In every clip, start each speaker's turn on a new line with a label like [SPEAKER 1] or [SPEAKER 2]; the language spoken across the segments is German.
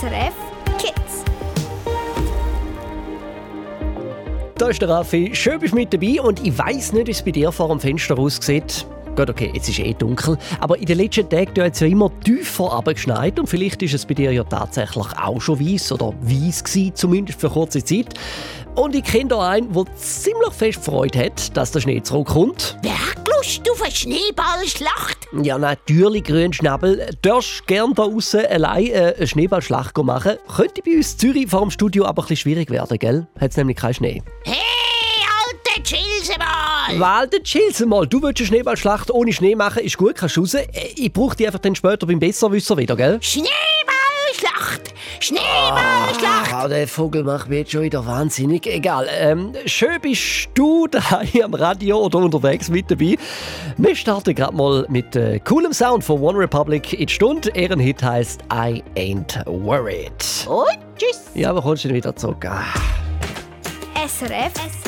[SPEAKER 1] SRF Kids.
[SPEAKER 2] Da ist der Raffi. Schön bist du mit dabei und ich weiss nicht, wie es bei dir vor dem Fenster aussieht. Gut, okay, jetzt ist eh dunkel, aber in den letzten Tagen hat es ja immer tiefer abgeschneit und vielleicht ist es bei dir ja tatsächlich auch schon weiß oder weiß gewesen, zumindest für kurze Zeit. Und ich kenne da einen, der ziemlich fest Freude hat, dass der Schnee zurückkommt.
[SPEAKER 3] Wer Lust auf eine Schneeballschlacht?
[SPEAKER 2] Ja, natürlich, Grünschnabel. Darfst gern da außen allein äh, eine Schneeballschlacht machen. Könnte bei uns in Zürich vor dem Studio aber ein bisschen schwierig werden, gell? Hat nämlich keinen Schnee.
[SPEAKER 3] Hey, alte Chilse mal!
[SPEAKER 2] Walde, chill's mal. Du willst eine Schneeballschlacht ohne Schnee machen, ist gut, kannst raus. Äh, Ich brauche die einfach dann später beim Besserwisser wieder, gell?
[SPEAKER 3] Schneeballschlacht! Schneeballschlacht!
[SPEAKER 2] Der Vogel macht mich jetzt schon wieder wahnsinnig. Egal. Ähm, schön bist du daheim am Radio oder unterwegs mit dabei. Wir starten gerade mal mit äh, coolem Sound von One Republic in die Stunde. Ihren Hit heißt I Ain't Worried.
[SPEAKER 3] Und tschüss!
[SPEAKER 2] Ja, aber kommst du wieder zurück? Ah.
[SPEAKER 1] SRF SRF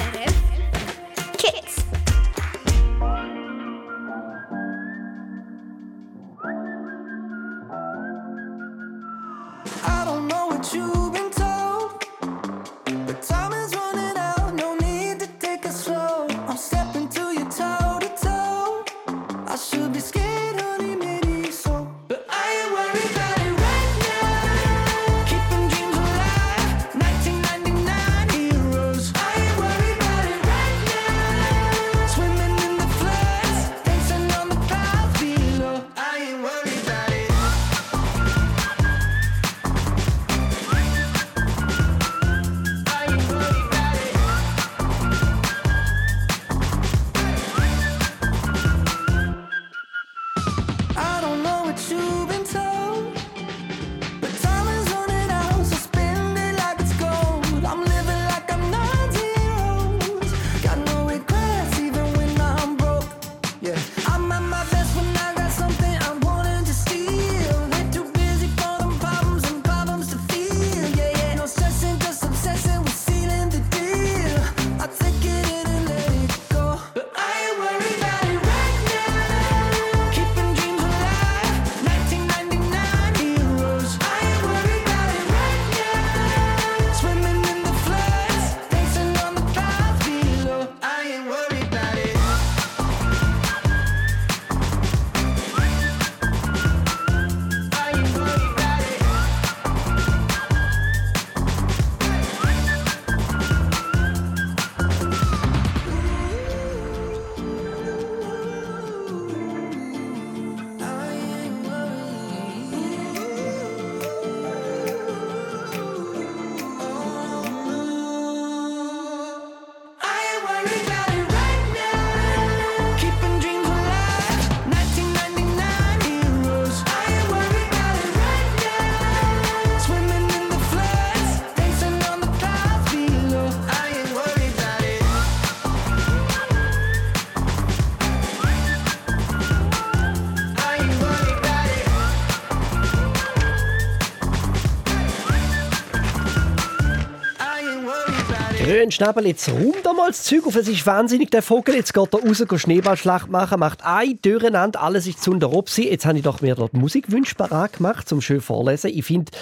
[SPEAKER 4] it.
[SPEAKER 2] Grünschnabel, jetzt räum da mal das Zeug auf. Es ist wahnsinnig, der Vogel. Jetzt geht er raus, geht Schneeballschlacht machen, macht ein durcheinander, alles ist zu Opsi. Jetzt habe ich doch mir dort Musikwünsche parat gemacht, zum schön vorlesen. Ich finde,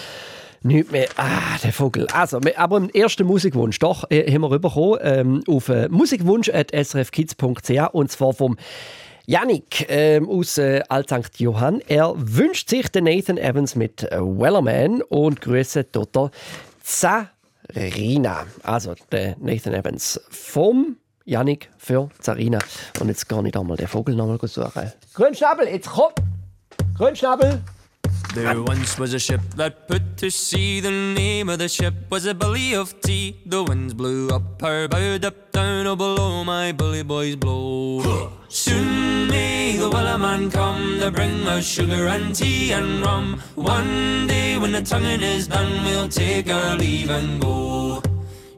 [SPEAKER 2] nicht mehr. Ah, der Vogel. Also, aber im ersten Musikwunsch, doch, äh, haben wir rübergekommen, ähm, auf äh, musikwunsch.srfkids.ch und zwar vom Yannick ähm, aus äh, Alt St. Johann. Er wünscht sich den Nathan Evans mit äh, Wellerman und grüße Dr. Zarina. Also, der Nathan Evans vom Yannick für Zarina. Und jetzt gehe ich da mal den Vogel nochmal suchen. Grünschnabel, jetzt komm! Grünschnabel!
[SPEAKER 5] There once was a ship that put to sea. The name of the ship was a Billy of Tea. The winds blew up her bow, up down, oh below my bully boys blow. Soon may the wellerman come to bring us sugar and tea and rum. One day when the tonguing is done, we'll take our leave and go.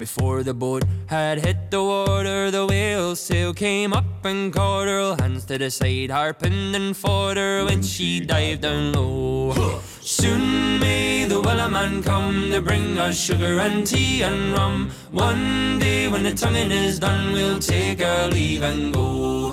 [SPEAKER 5] Before the boat had hit the water, the whale's tail came up and caught her. Hands to the side, harping and fought her when she dived down low. Soon may the wellerman come to bring us sugar and tea and rum. One day when the tonguing is done, we'll take our leave and go.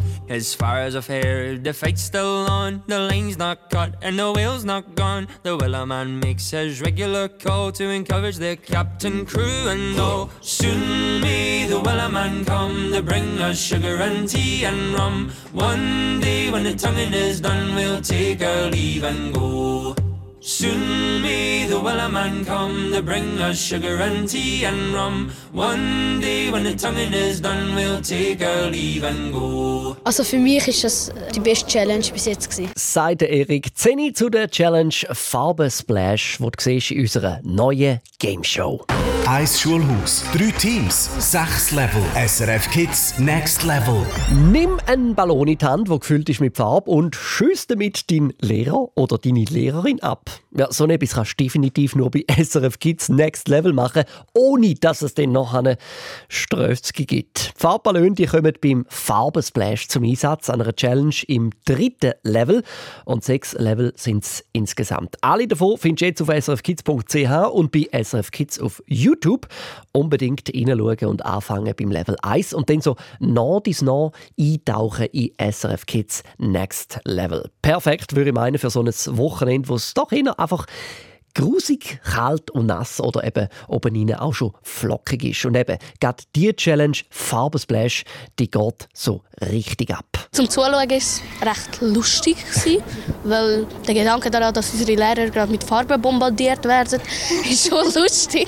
[SPEAKER 5] As far as I've heard, the fight's still on. The line's not cut and the whale's not gone. The whaler man makes his regular call to encourage the captain, crew, and all. Soon may the whaler man come to bring us sugar and tea and rum. One day when the tonguing is done, we'll take our leave and go. Soon may the wellerman come to bring us sugar and tea and rum. One day when the tonguing is done, we'll take our leave and go.
[SPEAKER 6] Also für mich ist das die beste Challenge bis jetzt gewesen.
[SPEAKER 2] Sagt Erik Zeni zu der Challenge Farbensplash, die du siehst in unserer neuen Game Show.
[SPEAKER 7] Eis Schulhaus, drei Teams, sechs Level. SRF Kids Next Level.
[SPEAKER 2] Nimm einen Ballon in die Hand, der gefüllt ist mit Farbe und schieß damit deinen Lehrer oder deine Lehrerin ab. Ja, so etwas kannst du definitiv nur bei SRF Kids Next Level machen, ohne dass es dann noch eine Ströfzge gibt. Die Farbballone die kommen beim Farbensplash zum Einsatz, an einer Challenge im dritten Level. Und sechs Level sind es insgesamt. Alle davon findest du jetzt auf srfkids.ch und bei SRF Kids auf YouTube. Unbedingt reinschauen und anfangen beim Level 1 und dann so nach dies nach eintauchen in SRF Kids Next Level. Perfekt, würde ich meinen, für so ein Wochenende, wo es doch eher einfach grusig, kalt und nass oder eben oben rein auch schon flockig ist. Und eben, gerade die Challenge Farbensplash, die geht so richtig ab.
[SPEAKER 6] Zum Zuschauen war es recht lustig, gewesen, weil der Gedanke daran, dass unsere Lehrer gerade mit Farben bombardiert werden, ist schon lustig.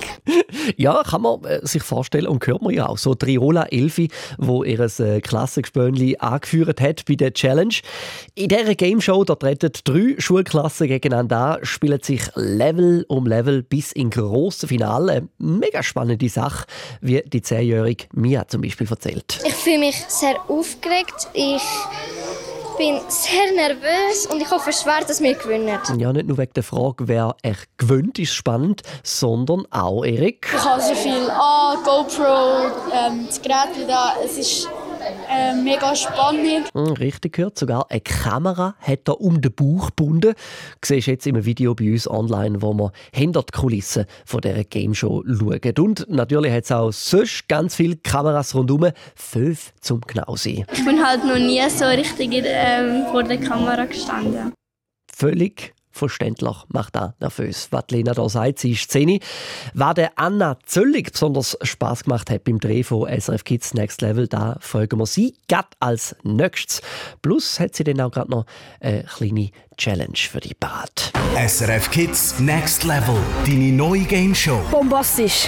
[SPEAKER 2] Ja, kann man äh, sich vorstellen und hört man ja auch. So Triola Elfi, wo ihr äh, Klassengespönli angeführt hat bei der Challenge. In dieser Game Show da treten drei Schulklassen gegeneinander an, spielen sich Level um Level bis in grosse Finale. Eine Mega spannende Sache, wie die zehnjährige Mia zum Beispiel erzählt.
[SPEAKER 8] Ich fühle mich sehr aufgeregt. Ich bin sehr nervös und ich hoffe schwer, dass wir gewinnen.
[SPEAKER 2] Ja, nicht nur wegen der Frage, wer echt gewöhnt ist spannend, sondern auch Erik.
[SPEAKER 9] Ich habe so viel ah, GoPro, ähm, das Gerät da. Es ist äh, mega spannend.
[SPEAKER 2] Hm, Richtig gehört, sogar eine Kamera hat er um den Bauch gebunden. Du siehst jetzt im Video bei uns online, wo wir hinter die Kulissen von dieser Game Show schauen. Und natürlich hat es auch sonst ganz viele Kameras rundherum. Fünf zum genau sein.
[SPEAKER 9] Ich bin halt noch nie so richtig ähm, vor der Kamera gestanden.
[SPEAKER 2] Völlig verständlich macht auch nervös. Was Lena da sagt, sie ist 10. Was der Anna Zöllig besonders Spass gemacht hat beim Dreh von SRF Kids Next Level, da folgen wir sie gerade als nächstes. Plus hat sie dann auch gerade noch eine kleine Challenge für die parat.
[SPEAKER 7] SRF Kids Next Level. Deine neue Game Show.
[SPEAKER 6] Bombastisch.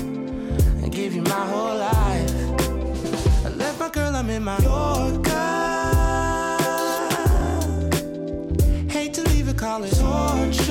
[SPEAKER 10] give you my whole life. I left my girl, I'm in my Yorker. Hate to leave it,
[SPEAKER 11] it torture.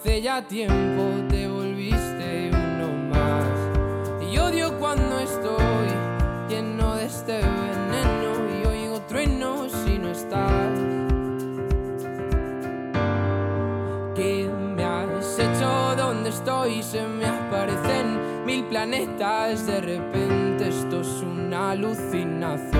[SPEAKER 12] Hace ya tiempo te volviste uno más. Y odio cuando estoy lleno de este veneno y oigo truenos si no estás. ¿Qué me has hecho? ¿Dónde estoy? Se me aparecen mil planetas. De repente esto es una alucinación.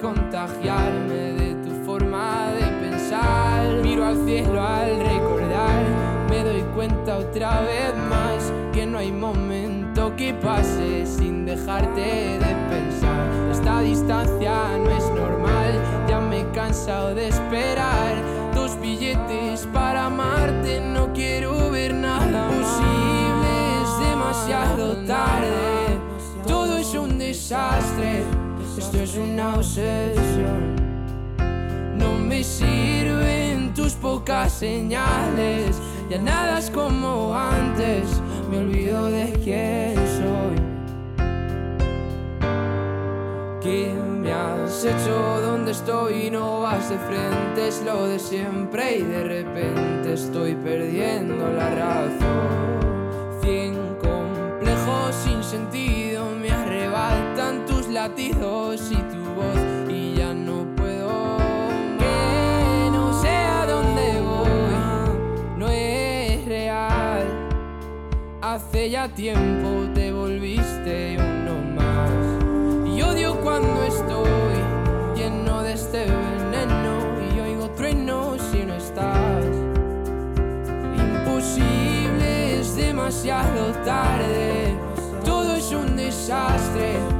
[SPEAKER 12] Contagiarme de tu forma de pensar. Miro al cielo al recordar, me doy cuenta otra vez más que no hay momento que pase sin dejarte de pensar. Esta distancia no es normal, ya me he cansado de esperar. Dos billetes para amarte, no quiero ver nada posible, es demasiado tarde. Todo es un desastre, esto es una obsesión. No me sirven tus pocas señales, ya nada es como antes, me olvido de quién soy. ¿Qué me has hecho? ¿Dónde estoy? No vas de frente, es lo de siempre y de repente estoy perdiendo la razón. Cien complejos sin sentido latidos y tu voz y ya no puedo. Que no sé a dónde voy, no es real. Hace ya tiempo te volviste uno más. Y odio cuando estoy lleno de este veneno y oigo truenos si no estás. Imposible, es demasiado tarde. Todo es un desastre.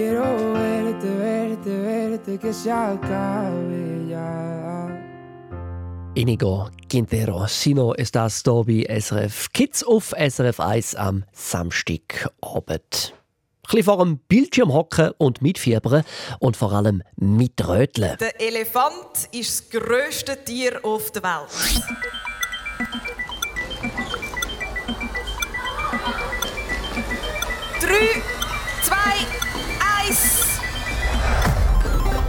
[SPEAKER 12] Quiero verte, verte, verte, que se acabe ya.
[SPEAKER 2] Inigo Quintero, Sino ist das Derby SRF Kids auf SRF 1 am Samstagabend. Ein vor dem Bildschirm hocken und mitfiebern und vor allem mitröteln.
[SPEAKER 13] Der Elefant ist das grösste Tier auf der Welt. Drei, zwei, eins.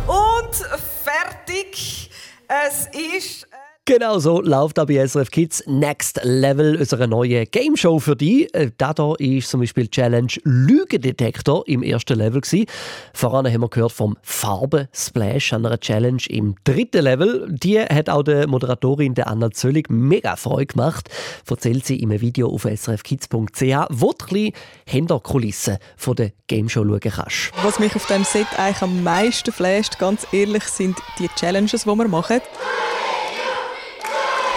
[SPEAKER 13] Und fertig. Es ist.
[SPEAKER 2] Genau so läuft auch bei SRF Kids Next Level, unsere neue Game Show für dich. Äh, Da hier ist zum Beispiel die Challenge Lügendetektor im ersten Level. Gewesen. Voran haben wir gehört vom Farben-Splash, einer Challenge im dritten Level. Die hat auch der Moderatorin der Anna Zöllig mega Freude gemacht. Erzählt sie in einem Video auf srfkids.ch, wo du ein Hinterkulissen von der Game Show schauen kannst.
[SPEAKER 14] Was mich auf dem Set eigentlich am meisten flasht, ganz ehrlich, sind die Challenges, die wir machen.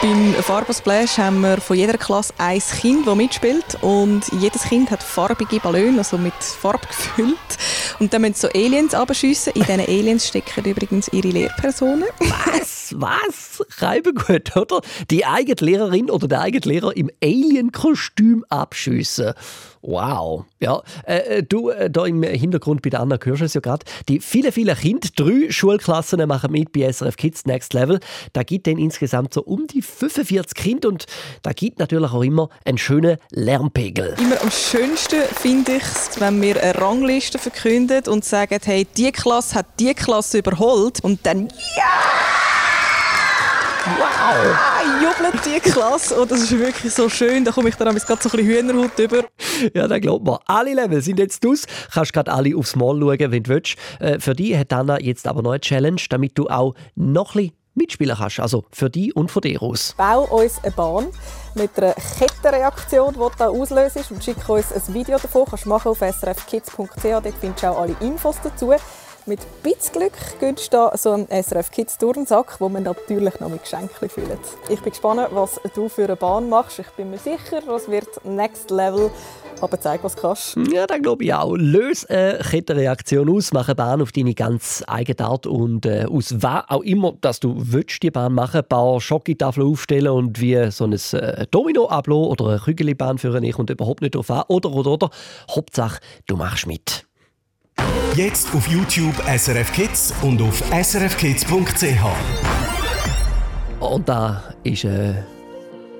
[SPEAKER 14] Beim Farbensplash haben wir von jeder Klasse ein Kind, das mitspielt. Und jedes Kind hat farbige Ballone, also mit Farbe gefüllt. Und dann müssen so Aliens abschiessen. In diesen Aliens stecken übrigens ihre Lehrpersonen.
[SPEAKER 2] Was? Was? Reibe gut, oder? Die eigene Lehrerin oder der eigene Lehrer im Alien-Kostüm abschiessen. Wow. Ja, äh, du, äh, da im Hintergrund bei der Anna es ja gerade. Die vielen, vielen Kinder, drei Schulklassen machen mit bei SRF Kids Next Level. Da gibt dann insgesamt so um die 45 Kinder und da gibt natürlich auch immer einen schönen Lärmpegel.
[SPEAKER 14] Immer am schönsten finde ich es, wenn wir eine Rangliste verkünden und sagen, hey, die Klasse hat die Klasse überholt. Und dann,
[SPEAKER 2] Wow!
[SPEAKER 14] jubelt die Klasse. Und das ist wirklich so schön. Da komme ich dann gerade so ein bisschen Hühnerhaut über.
[SPEAKER 2] Ja, da glaubt man. Alle Level sind jetzt aus. Kannst gerade alle aufs Mal schauen, wenn du willst. Äh, für dich hat Anna jetzt aber noch eine Challenge, damit du auch noch ein bisschen mitspielen kannst. Also für dich und von dir aus.
[SPEAKER 15] Bau uns eine Bahn mit einer Kettenreaktion, die du da auslöst und schick uns ein Video davon. Kannst du machen auf srfkids.ch, dort findest du auch alle Infos dazu. Mit ein bisschen Glück gönnst du so einen SRF Kids Turnsack, wo man natürlich noch mit Geschenken füllt. Ich bin gespannt, was du für eine Bahn machst. Ich bin mir sicher, das wird Next Level. Aber zeig, was du kannst.
[SPEAKER 2] Ja, das glaube ich auch. Löse eine Kettenreaktion aus, mach eine Bahn auf deine ganz eigene Art und äh, aus was auch immer, dass du willst, die Bahn machen, ein paar Schokotafeln aufstellen und wie so ein äh, Domino-Ablo oder eine Kügelbahn führen, ich kommt überhaupt nicht drauf an. Oder, oder, oder. Hauptsache, du machst mit.
[SPEAKER 7] Jetzt auf YouTube SRF Kids und auf srfkids.ch.
[SPEAKER 2] Und da ist eine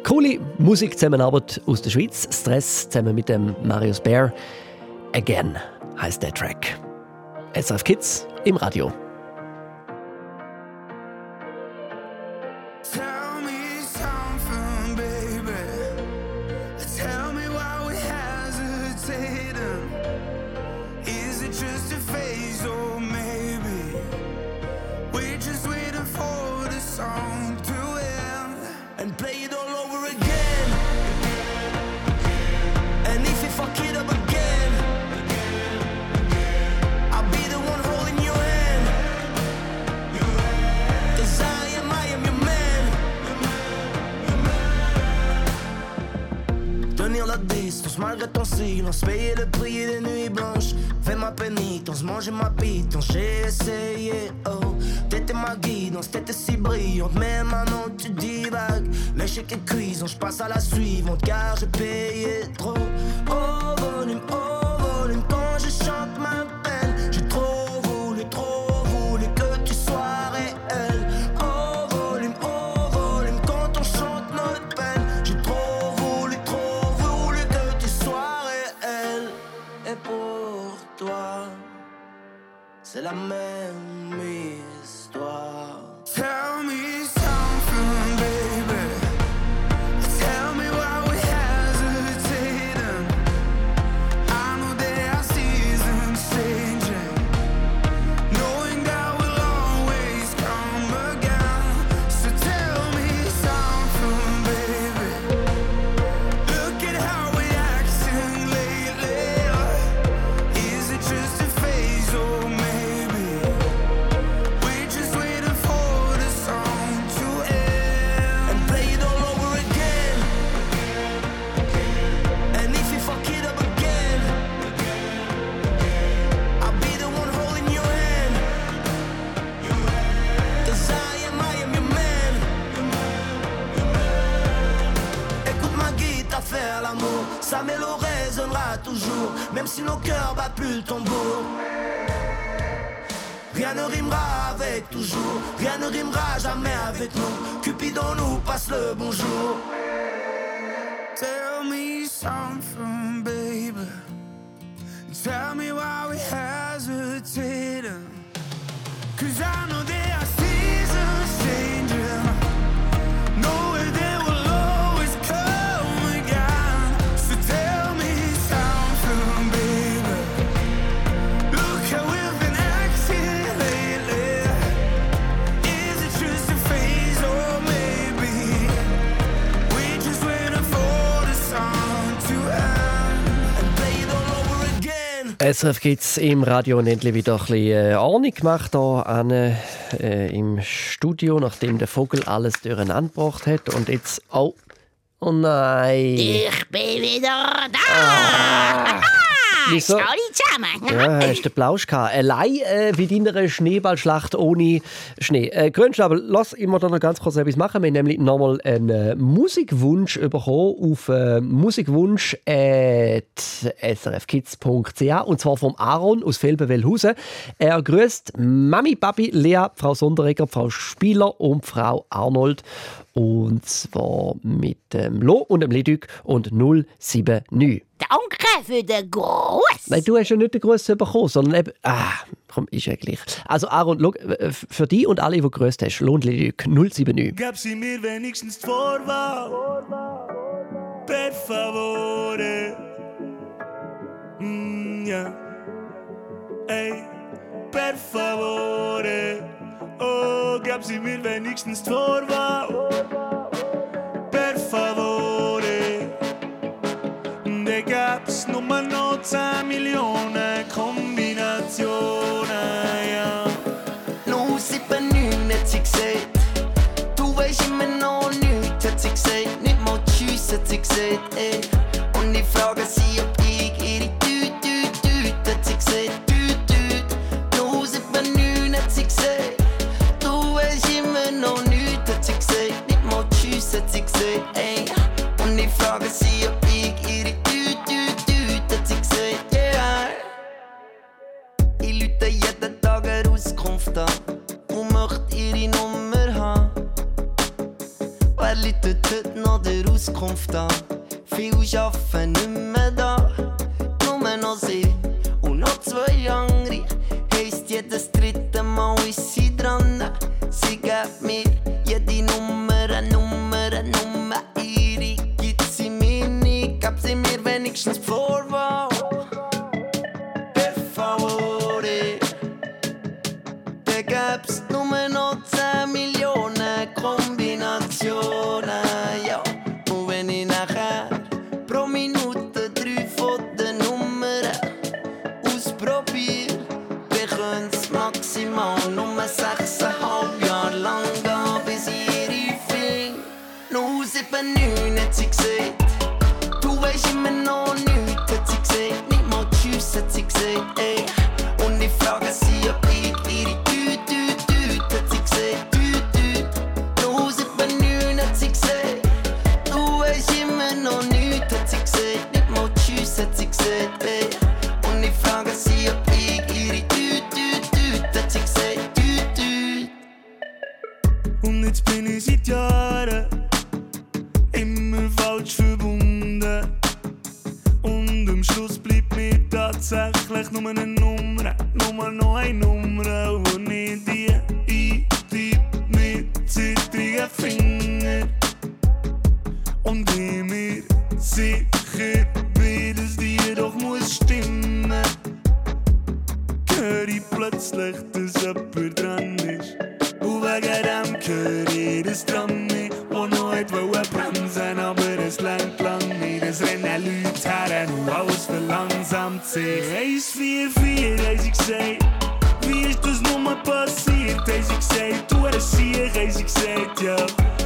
[SPEAKER 2] coole Musikzusammenarbeit aus der Schweiz. Stress zusammen mit dem Marius Bear. Again heißt der Track. SRF Kids im Radio.
[SPEAKER 16] Malgré ton silence, payer le prix des nuits blanches. Fais ma pénitence, manger ma pitance, j'ai essayé. Oh, t'étais ma guidance, t'étais si brillante, mais maintenant tu divagues. L'échec est cuisant, je passe à la suivante car j'ai payé trop. Au volume, au
[SPEAKER 2] SRF gibt's im Radio und endlich wieder ein bisschen äh, Ordnung gemacht hier an, äh, im Studio, nachdem der Vogel alles durcheinander gebracht hat. Und jetzt, oh, oh nein.
[SPEAKER 3] Ich bin wieder da!
[SPEAKER 2] Ah. Wieso? Ja, hast den Plausch gehabt. Allein äh, wie deiner Schneeballschlacht ohne Schnee. Äh, Grünschnabel, lass immer da noch ganz kurz etwas machen. Wir haben nämlich nochmal einen äh, Musikwunsch bekommen auf äh, musikwunsch.srfkids.ch und zwar vom Aaron aus Felbenwellhausen. Er grüßt Mami, Papi, Lea, Frau Sonderegger, Frau Spieler und Frau Arnold. Und zwar mit dem Lo und dem Lidük und 079.
[SPEAKER 3] Danke für den Gruß!
[SPEAKER 2] Nein, du hast ja nicht den Gruß bekommen, sondern eben. Ah, komm, ist ja gleich. Also, Aaron, schau, äh, für dich und alle, die grüßt hast, lohnt Lidük 079.
[SPEAKER 11] Gab sie mir wenigstens die Vorwahl. Per favore. Mm, ja. Ey, per favore. Oh, gab sie mir wenigstens die. Per favore. Da gab's nur noch 10 Millionen Kombinationen, ja.
[SPEAKER 17] 079 hat sie gesagt. Du weißt immer noch nichts, hat sie gesagt. Nicht mal Tschüss, hat sie gesagt, ey. Und ich frage sie,
[SPEAKER 11] tatsächlich nur eine Nummer, nur noch eine Nummer, wo ich die eintippe mit zittrigen Fingern. Und ich mir sicher bin, dass die doch muss stimmen. Hör ich plötzlich, dass jemand dran ist. Und wegen dem höre ich das Tram nicht, wo noch wollen bremsen, aber es lenkt verlangsamt sich. 144 haben sie gesagt, wie ist das nur passiert? Haben sie gesagt, du hast hier, haben sie gesagt, ja. Und sie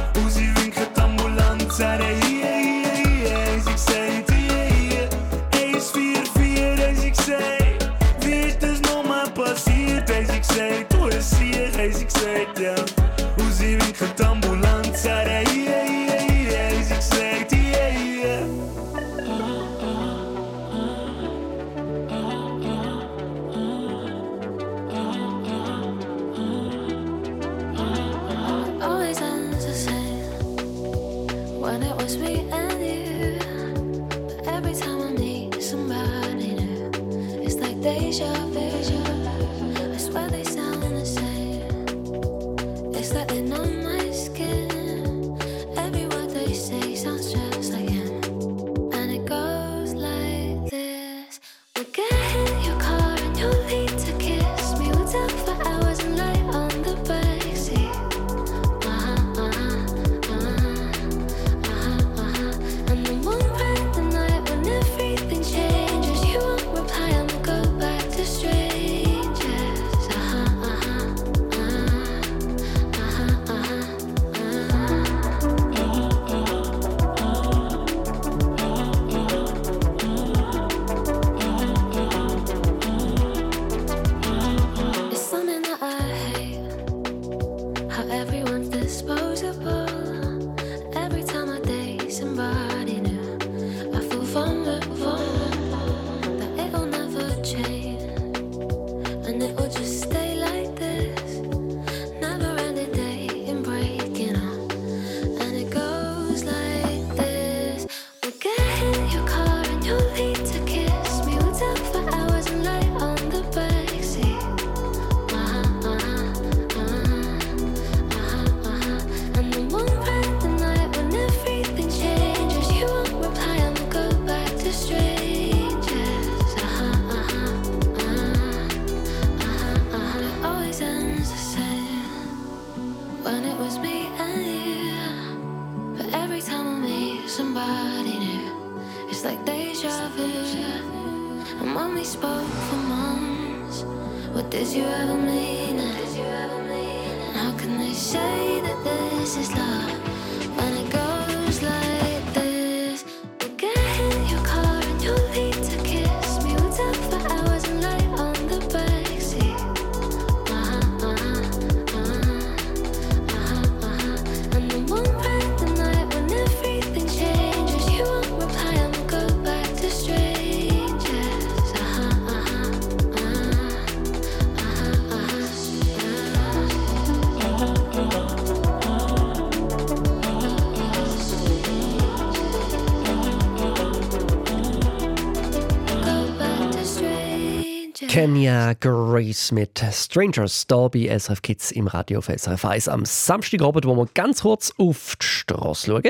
[SPEAKER 2] Kenya Grace mit Strangers bei SRF Kids im Radio auf SRF 1 am Samstagabend, wo wir ganz kurz auf die Straße schauen.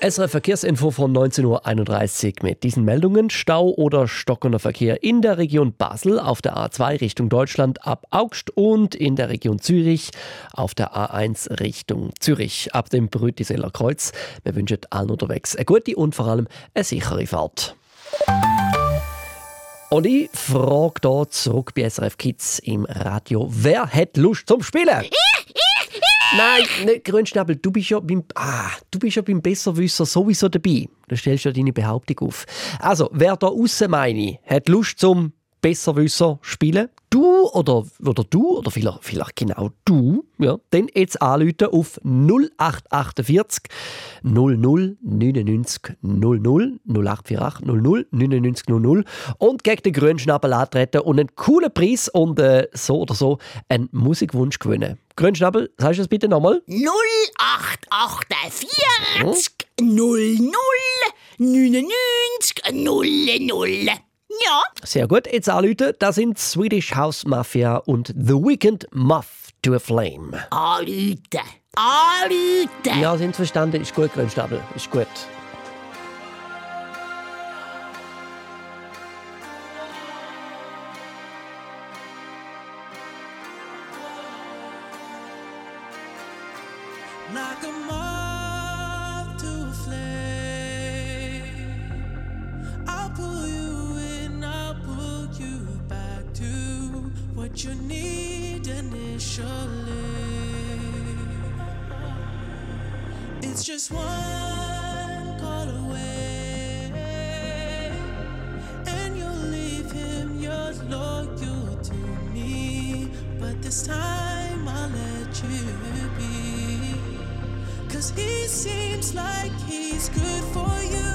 [SPEAKER 2] SRF Verkehrsinfo von 19.31 Uhr mit diesen Meldungen. Stau oder stockender Verkehr in der Region Basel auf der A2 Richtung Deutschland ab Augst und in der Region Zürich auf der A1 Richtung Zürich ab dem Brütiseller Kreuz. Wir wünschen allen unterwegs eine gute und vor allem eine sichere Fahrt. Und ich frage hier zurück bei SRF Kids im Radio, wer hat Lust zum Spielen? Nein, nicht Grünschnabel, du bist ja beim, ah, du bist ja beim Besserwisser sowieso dabei. Du stellst ja deine Behauptung auf. Also, wer da aussen meine, hat Lust zum Besserwisser spielen? Du oder, oder du oder vielleicht, vielleicht genau du, ja, dann jetzt anrufen auf 0848 00 99 00 0848 00 99 00 und gegen den Grünschnabel antreten und einen coolen Preis und äh, so oder so einen Musikwunsch gewinnen. Grünschnabel, sagst du das bitte nochmal?
[SPEAKER 3] 0848 00 99 00. Ja.
[SPEAKER 2] Sehr gut, jetzt anrufen. Das sind Swedish House Mafia und The Weekend Muff to a Flame.
[SPEAKER 3] Anrufen. Anrufen.
[SPEAKER 2] Ja, sind verstanden. Ist gut, Grünstapel. Ist gut.
[SPEAKER 4] Like a you need initially. It's just one call away, and you'll leave him, you're loyal to me. But this time I'll let you be. Cause he seems like he's good for you.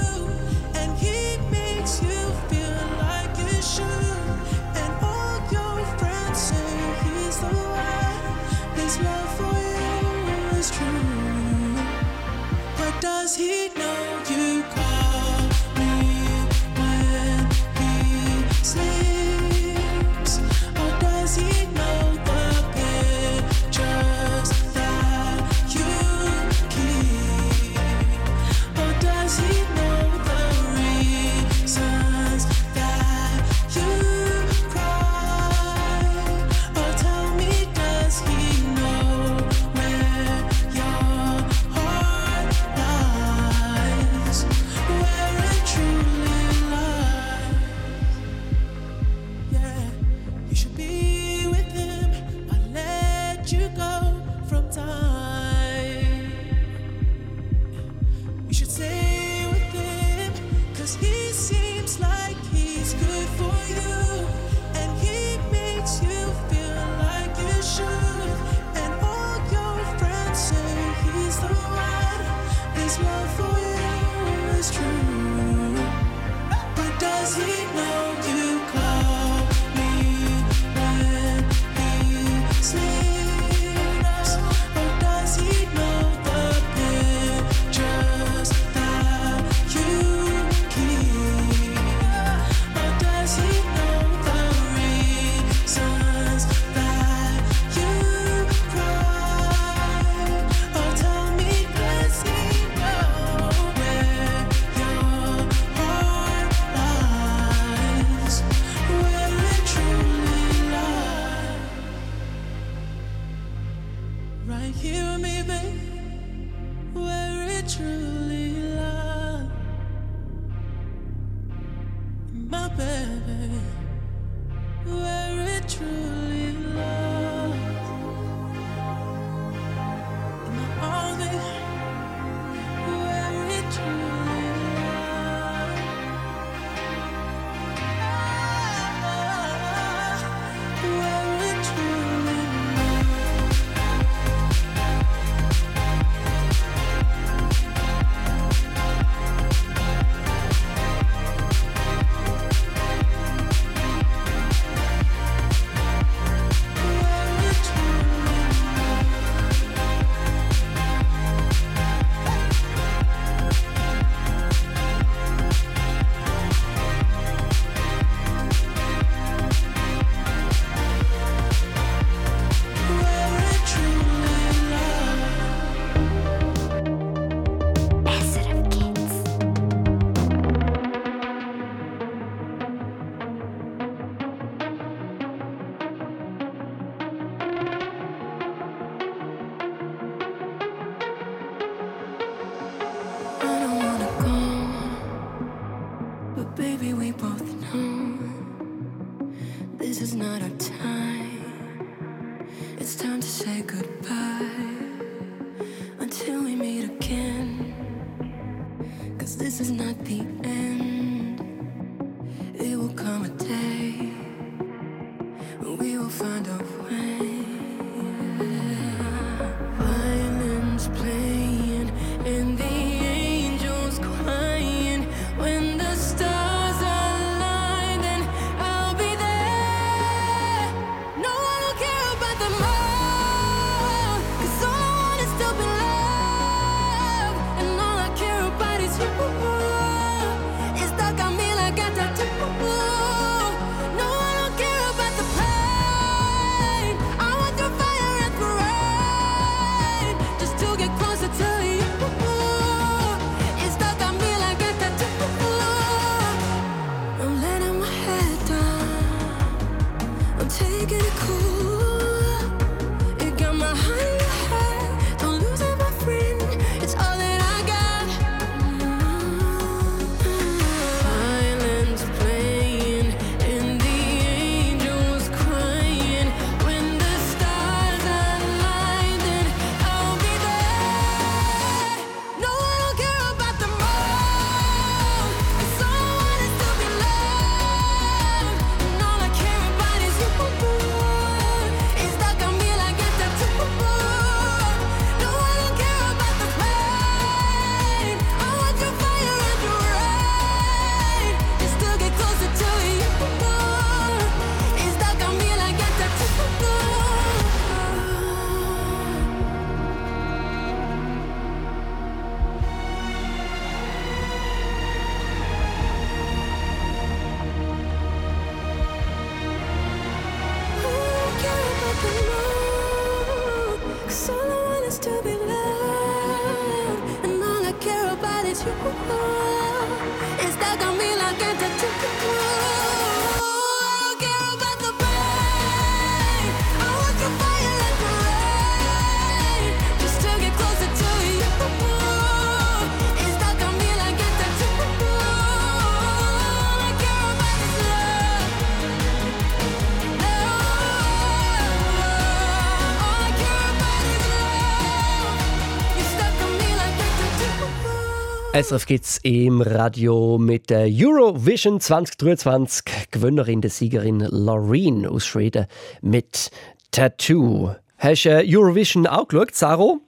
[SPEAKER 1] SRF
[SPEAKER 2] gibt's im Radio mit der Eurovision 2023 Gewinnerin, der Siegerin Loreen aus Schweden mit Tattoo. Hast du äh, Eurovision auch geschaut, Saro?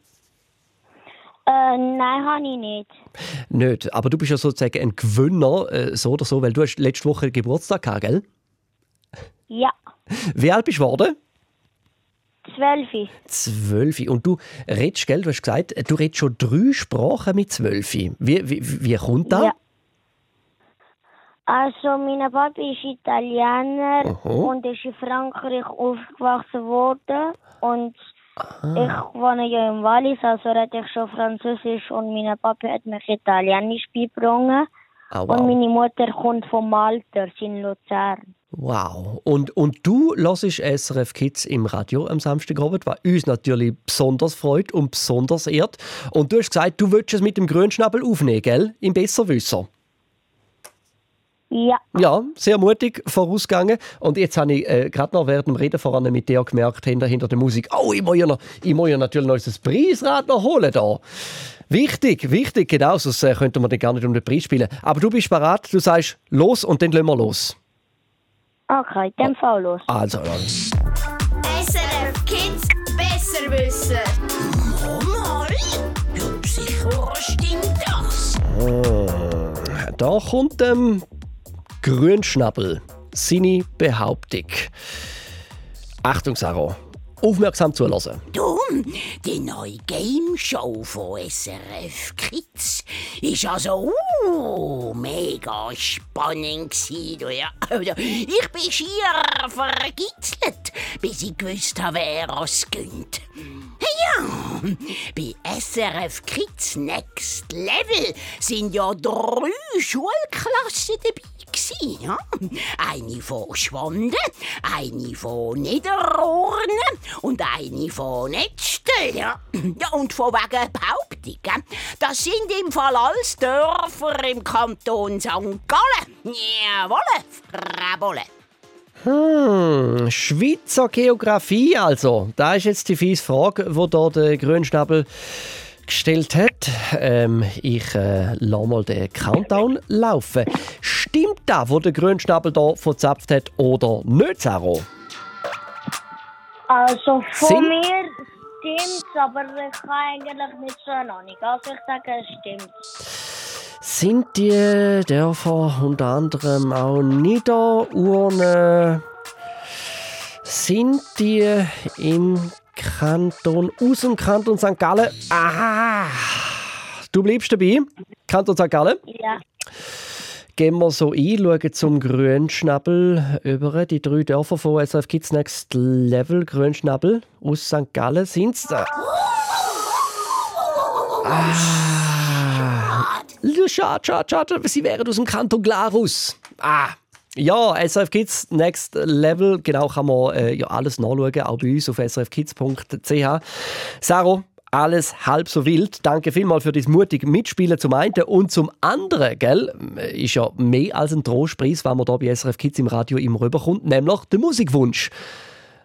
[SPEAKER 18] Äh, nein, habe ich nicht.
[SPEAKER 2] Nicht, aber du bist ja sozusagen ein Gewinner, äh, so oder so, weil du hast letzte Woche Geburtstag gehabt, gell?
[SPEAKER 18] Ja,
[SPEAKER 2] Wie alt bist du geworden?
[SPEAKER 18] Zwölf.
[SPEAKER 2] Zwölf. Und du redest, gell, du hast gesagt, du redest schon drei Sprachen mit zwölf. Wie, wie, wie kommt das?
[SPEAKER 18] Ja. Also, mein Papa ist Italiener
[SPEAKER 2] Aha.
[SPEAKER 18] und ist in Frankreich aufgewachsen worden. Und ich wohne ja im Wallis, also rede ich schon Französisch und mein Papa hat mich Italienisch beigebracht.
[SPEAKER 2] Ah, wow.
[SPEAKER 18] Und meine Mutter kommt vom Malter, sie in Luzern.
[SPEAKER 2] Wow. Und, und du hörst SRF Kids im Radio am Samstagabend, was uns natürlich besonders freut und besonders ehrt. Und du hast gesagt, du willst es mit dem Grünschnabel aufnehmen, gell? Im Besserwisser.
[SPEAKER 18] Ja.
[SPEAKER 2] Ja, sehr mutig vorausgegangen. Und jetzt habe ich äh, gerade noch während dem Reden voran mit dir gemerkt, hinter, hinter der Musik, oh, ich muss ja, noch, ich muss ja natürlich noch unser Preisrad noch holen da. Wichtig, wichtig, genau, sonst äh, könnte man den gar nicht um den Preis spielen. Aber du bist bereit, du sagst los und dann lassen wir los.
[SPEAKER 18] Okay, dann fall los.
[SPEAKER 2] Also, dann.
[SPEAKER 1] SRF Kids besser wissen.
[SPEAKER 3] Mal, ja, sicher stimmt das.
[SPEAKER 2] Ah, Da kommt ähm, Grünschnabel, seine Behauptung. Achtung, Sarah, aufmerksam zulassen.
[SPEAKER 3] Du, die neue Game Show von SRF Kids ist also uh, mega spannend gewesen, ja. Ich bin schier vergitzelt, bis ich gewusst habe, wer es gönnt. Ja, bei SRF Kids Next Level sind ja drei Schulklassen dabei gewesen, ja. Eine von Schwanden, eine von Niederrohren und eine von Netztel, ja. ja. Und von wegen Behauptung, gell? das sind im Fall alles Dörfer im Kanton St. Gallen. Jawolle, Frabolle.
[SPEAKER 2] Hm, Schweizer Geografie also. Da ist jetzt die fiese Frage, wo da der Grünschnabel gestellt hat. Ähm, ich äh, lasse mal den Countdown laufen. Stimmt da, wo der Grünschnabel da verzapft hat oder nicht, Sarah?
[SPEAKER 18] Also von
[SPEAKER 2] Sind-
[SPEAKER 18] mir stimmt's, aber ich habe eigentlich nicht so eine Ahnung. Also ich sage, es stimmt.
[SPEAKER 2] Sind die Dörfer unter anderem auch Niederurne? Sind die im Kanton, aus dem Kanton St. Gallen? Aha! Du bleibst dabei, Kanton St. Gallen.
[SPEAKER 18] Ja.
[SPEAKER 2] Gehen wir so ein, schauen zum Grünschnabel über die drei Dörfer von SRF Kids Next Level. Grünschnabel aus St. Gallen sind es. Ah, schade, schade, schade. Sie wären aus dem Kanton Glarus. Ah. Ja, SRF Kids Next Level, genau kann man äh, ja alles nachschauen, auch bei uns auf srfkids.ch. Sarah, alles halb so wild. Danke vielmals für das mutige Mitspielen zum einen und zum anderen, gell, ist ja mehr als ein Trostpreis, wenn man da bei SRF Kids im Radio immer rüberkommt, nämlich der Musikwunsch.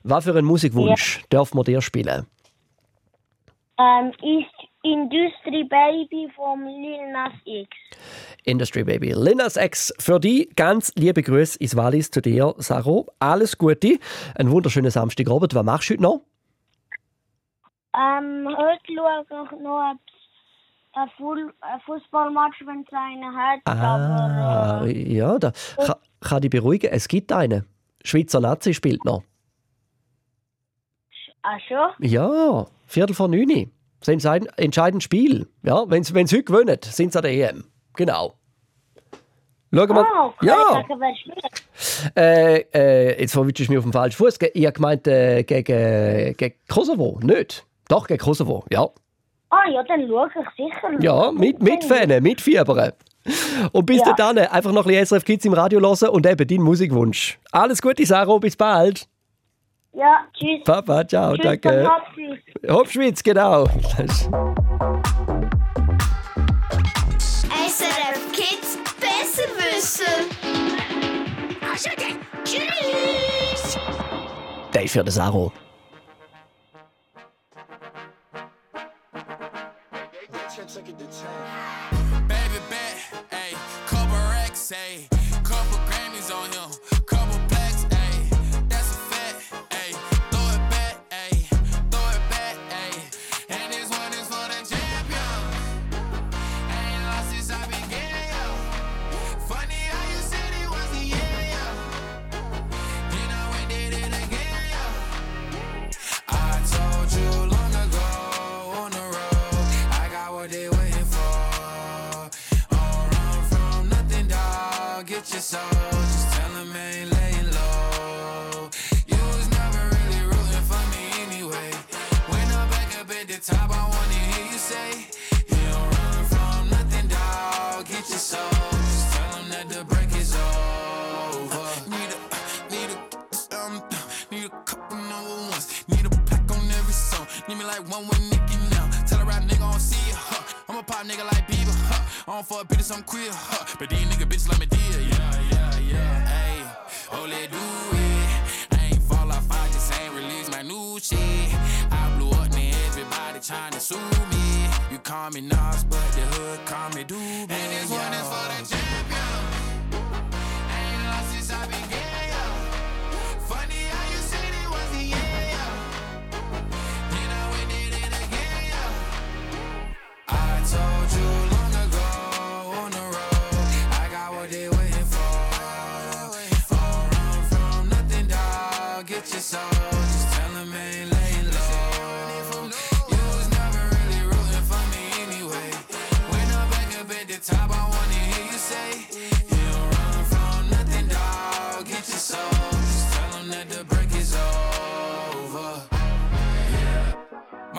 [SPEAKER 2] Was für einen Musikwunsch darf man dir spielen?
[SPEAKER 18] Ähm, ist Industry Baby vom Lil Nas X.
[SPEAKER 2] Industry Baby. Linus X, für die ganz liebe Grüße ins Wallis zu dir, Sarah. Alles Gute, einen wunderschönen Samstagabend. Was machst du heute noch?
[SPEAKER 18] Ähm, heute schaue ich noch ein, Fußballmatch, wenn es einen hat.
[SPEAKER 2] Ah,
[SPEAKER 18] Aber äh,
[SPEAKER 2] ja, da kann, kann ich beruhigen. Es gibt einen. Schweizer Nazi spielt noch.
[SPEAKER 18] ach schon?
[SPEAKER 2] Ja, Viertel vor neun. Das ist ein entscheidendes Spiel. Ja, wenn sie heute gewinnen, sind sie an der EM. Genau. Schauen wir
[SPEAKER 18] Ah, okay,
[SPEAKER 2] Ja, äh, äh, jetzt verwitsche ich mich auf den falschen Fuß. Ich habe gemeint, äh, gegen, gegen Kosovo. Nicht? Doch, gegen Kosovo, ja.
[SPEAKER 18] Ah ja, dann schaue ich sicher.
[SPEAKER 2] Ja, mit, mit Fähnen, mit Fiebern. Und bis
[SPEAKER 18] Ja.
[SPEAKER 2] dann einfach noch ein bisschen SRF Kids im Radio hören und eben deinen Musikwunsch. Alles Gute, Sarah, bis bald.
[SPEAKER 18] Ja, tschüss.
[SPEAKER 2] Papa, ciao,
[SPEAKER 18] tschüss
[SPEAKER 2] danke.
[SPEAKER 18] Hauptschweiz,
[SPEAKER 2] genau. Das-
[SPEAKER 1] SRF Kids besser wissen.
[SPEAKER 3] Also dann, tschüss.
[SPEAKER 2] Ist für den Sarah.
[SPEAKER 19] Baby bet, ayy, couple racks, ayy, One with Nicky now. Tell a rap nigga I don't see ya. Huh. I'm a pop nigga like Bieber. Huh. I don't fuck bitches, I'm queer. Huh. But these nigga bitches let me deal. Yeah, yeah, yeah. Hey, Holy oh, do it. I ain't fall off, I just ain't release my new shit. I blew up, and everybody trying to sue me. You call me Nas, but the hood call me Doobie. And this one is for the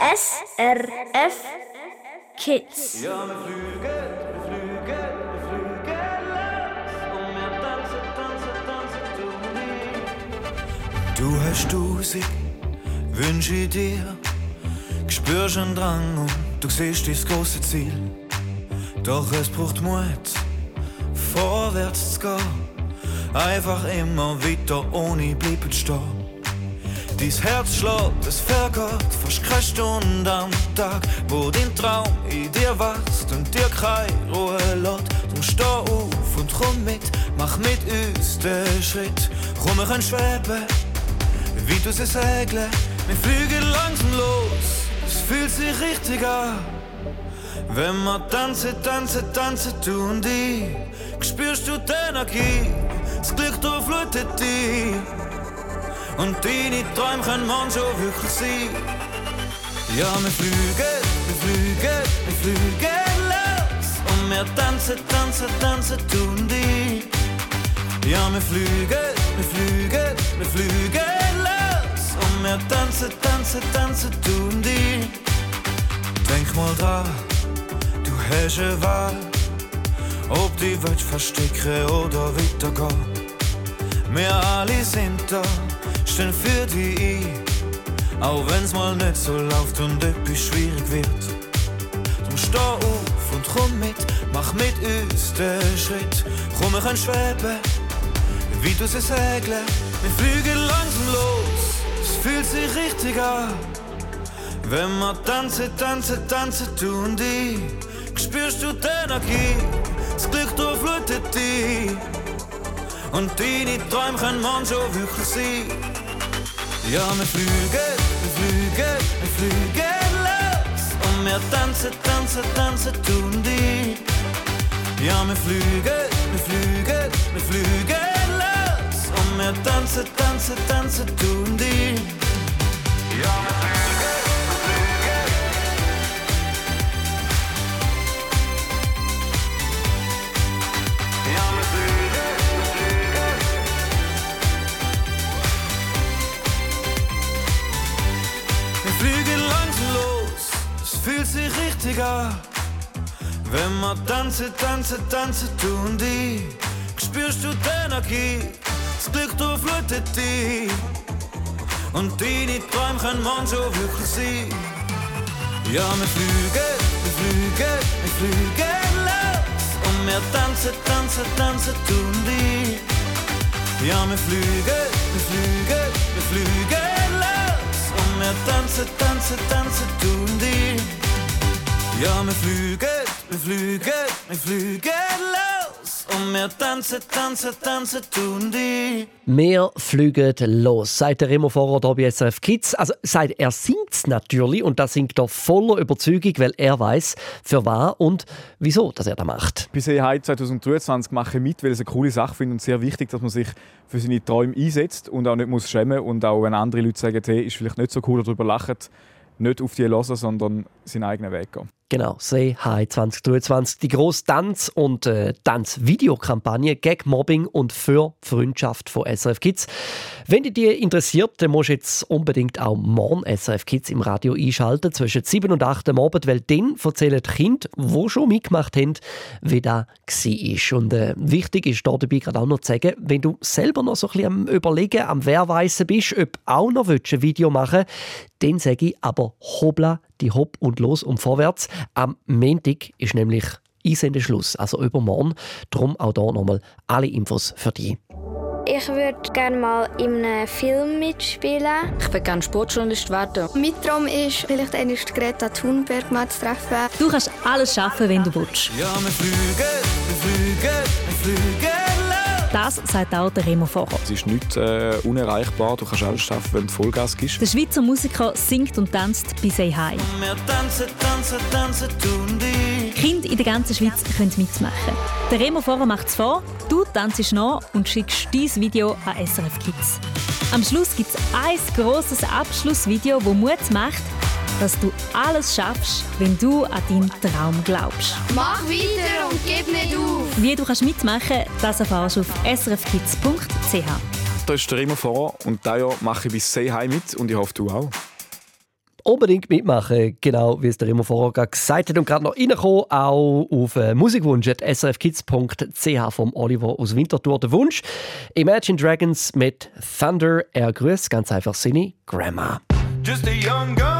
[SPEAKER 1] SRF Kids.
[SPEAKER 4] Ja, wir fliegen, wir fliegen, wir fliegen los und wir tanzen, tanzen, tanzen, du.
[SPEAKER 20] Du hast Tausend Wünsche dir, spürst einen Drang und du siehst das große Ziel. Doch es braucht Mut, vorwärts zu gehen. Einfach immer weiter ohne bleiben stehen. Dies Herz schlägt, es vergeht, fast keine Stunde am Tag, wo dein Traum in dir wächst und dir keine Ruhe lässt. Drum steh auf und komm mit, mach mit uns den Schritt. Komm, wir können schweben, wie du sie segeln. Wir fliegen langsam los, es fühlt sich richtig an. Wenn wir tanzen, tanzen, tanzen, du und ich, spürst du die Energie, das Glück durchflutet dich. Und deine Träume können manchmal wirklich sein. Ja, wir fliegen, wir fliegen, wir fliegen los. Und wir tanzen, tanzen, tanzen, du und ich. Ja, wir fliegen, wir fliegen, wir fliegen los. Und wir tanzen, tanzen, tanzen, du und ich. Denk mal dran, du hast eine Wahl. Ob die willst verstecken oder weitergehen. Wir alle sind da, stehen für dich ein. Auch wenn's mal nicht so läuft und etwas schwierig wird. Drum steh auf und komm mit, mach mit uns den Schritt. Komm, wir können schweben, wie du sie segeln. Wir fliegen langsam los, es fühlt sich richtig an. Wenn wir tanzen, tanzen, tanzen, du und ich, spürst du die Energie, das Glück durchflutet dich. Und deine Träume können manchmal wirklich sein. Ja, wir fliegen, wir fliegen, wir fliegen los. Und wir tanzen, tanzen, tanzen, du und ich. Ja, wir fliegen, wir fliegen, wir fliegen los. Und wir tanzen, tanzen, tanzen, du und ich. Ja, wir fliegen, an. Wenn wir tanzen, tanzen, tanzen, du und ich, spürst du die Energie, das Glück durchflutet dich. Und deine Träume können manchmal wirklich sein. Ja, wir fliegen,
[SPEAKER 21] wir fliegen, wir fliegen los. Und wir tanzen, tanzen, tanzen, tun die. Ja, wir fliegen, wir fliegen, wir fliegen los. Und wir tanzen, tanzen, tanzen, tun die. Ja, wir fliegen, wir fliegen, wir fliegen los. Und wir tanzen, tanzen, tanzen, tun die.
[SPEAKER 2] Wir fliegen los, sagt der Remo Vorrat bei SRF Kids. Also sagt er singt es natürlich und das singt er voller Überzeugung, weil er weiß, für was und wieso, dass er das macht.
[SPEAKER 22] Bei Seehai 2023 mache ich mit, weil ich es eine coole Sache finde und sehr wichtig, dass man sich für seine Träume einsetzt und auch nicht muss schämen und auch wenn andere Leute sagen, hey, ist vielleicht nicht so cool darüber lachen, nicht auf die hören, sondern seinen eigenen Weg gehen.
[SPEAKER 2] Genau, Say Hi 2023, die grosse Tanz- und äh, Tanz-Videokampagne gegen Mobbing und für Freundschaft von SRF Kids. Wenn dich die interessiert, dann musst du jetzt unbedingt auch morgen SRF Kids im Radio einschalten, zwischen 7 und 8 am Abend, weil dann erzählen die Kinder, die schon mitgemacht haben, wie das war. Und äh, wichtig ist da dabei gerade auch noch zu sagen, wenn du selber noch so ein bisschen am Überlegen, am Wehrweisen bist, ob auch noch willst, ein Video machen dann sage ich aber hobla, die hopp und los und vorwärts. Am Montag ist nämlich Einsendeschluss, also übermorgen. Darum auch hier nochmal alle Infos für dich.
[SPEAKER 8] Ich würde gerne mal in einem Film mitspielen.
[SPEAKER 23] Ich würde gerne Sportjournalist werden.
[SPEAKER 8] Mein Traum ist, vielleicht einmal Greta Thunberg mal zu treffen.
[SPEAKER 23] Du kannst alles schaffen, wenn du willst.
[SPEAKER 21] Ja, wir fliegen, wir fliegen.
[SPEAKER 23] Das sagt auch der Remo Vorrat.
[SPEAKER 22] Es ist nicht äh, unerreichbar, du kannst alles schaffen, wenn du Vollgas gibst.
[SPEAKER 23] Der Schweizer Musiker singt und tanzt bei Say Hi.
[SPEAKER 21] Wir tanzen, tanzen, tanzen, tun die.
[SPEAKER 23] Kinder in der ganzen Schweiz können mitmachen. Der Remo Vorrat macht es vor, du tanzt nach und schickst dein Video an SRF Kids. Am Schluss gibt es ein grosses Abschlussvideo, das Mut macht, dass du alles schaffst, wenn du an deinen Traum glaubst.
[SPEAKER 24] Mach weiter und gib nicht auf.
[SPEAKER 23] Wie du kannst mitmachen das erfährst du auf srfkids.ch.
[SPEAKER 22] Da ist der immer vor und dieses Jahr mache ich bis Say Hi mit und ich hoffe, du auch.
[SPEAKER 2] Unbedingt mitmachen, genau wie es der Remo vorher gesagt hat. Und gerade noch reinkommen, auch auf äh, Musikwunsch at srfkids.ch vom Oliver aus Winterthur. Der Wunsch: Imagine Dragons mit Thunder. Er grüßt ganz einfach seine Grandma.
[SPEAKER 21] Just a young gun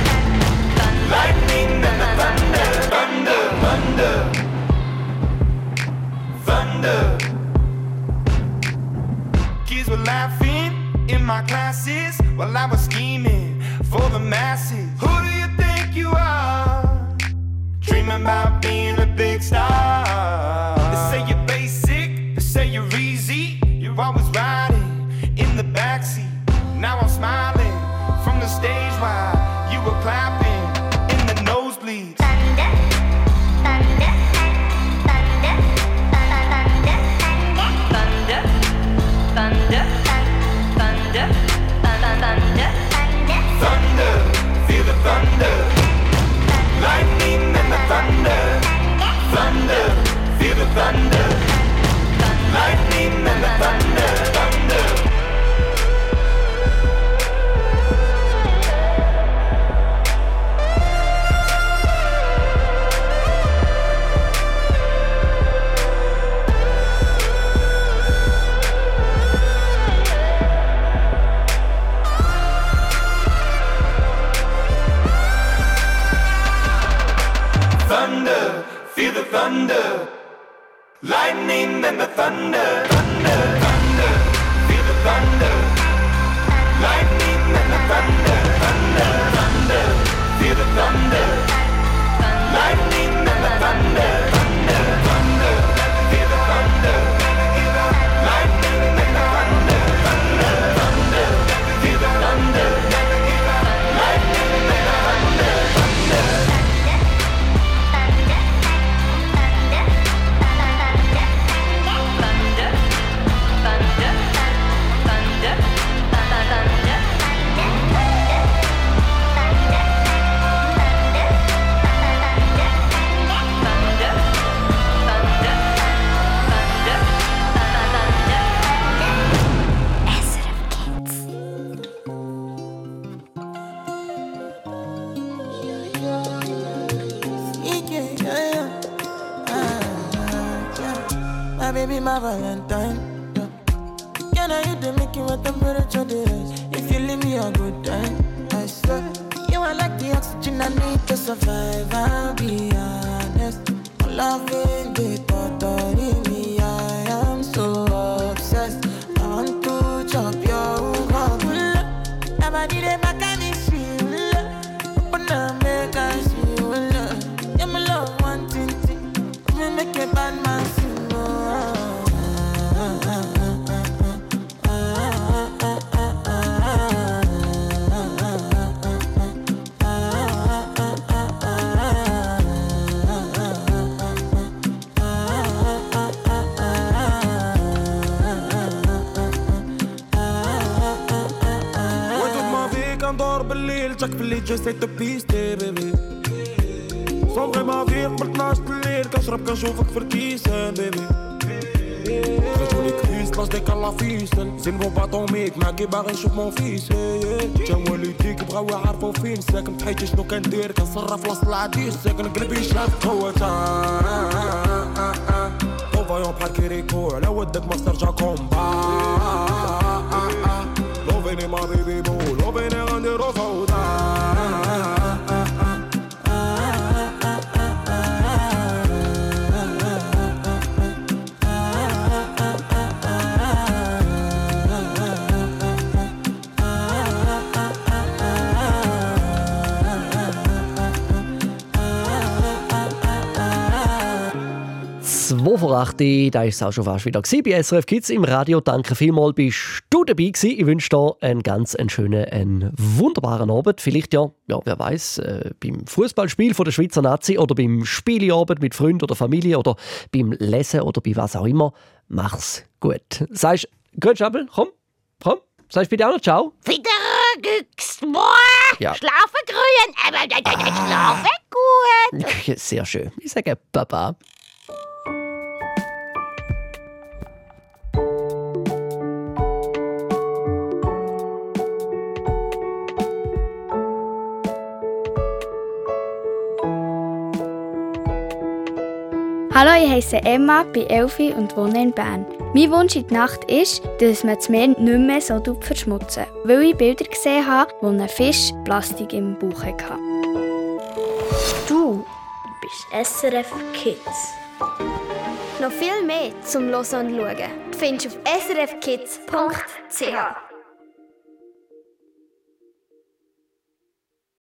[SPEAKER 25] معاكي باغي نشوف مون فيس. جا والديك بغاو يعرفوا فين. ساكن بحياتي شنو كندير؟ كنصرف وسط العديس ساكن قلبي شاف. قوة طوفايون بحال كيريكو على ودك ما استرجع كومبا لوفيني ما بيبي بو لوفيني غنديرو Und
[SPEAKER 2] wo vor 8 Uhr, da ist es auch schon fast wieder bei SRF Kids im Radio. Danke vielmals, bist du dabei gewesen. Ich wünsche dir einen ganz einen schönen, einen wunderbaren Abend. Vielleicht ja, ja wer weiß, äh, beim Fußballspiel der Schweizer Nazi oder beim Spieleabend mit Freunden oder Familie oder beim Lesen oder bei was auch immer. Mach's gut. Sagst, Grünschabel, komm, komm. Sagst bitte auch noch Ciao.
[SPEAKER 3] Wieder güchst
[SPEAKER 2] ja.
[SPEAKER 3] Schlafen grün, aber äh, äh, äh, ah. schlafen gut.
[SPEAKER 2] Sehr schön. Ich sage Baba.
[SPEAKER 26] Hallo, ich heiße Emma, bin Elfi und wohne in Bern. Mein Wunsch in der Nacht ist, dass man das Meer nicht mehr so verschmutzen weil ich Bilder gesehen habe, wo ein Fisch Plastik im Bauch hatte.
[SPEAKER 1] Du bist SRF Kids.
[SPEAKER 8] Noch viel mehr zum Hören und Schauen findest du auf srfkids.ch.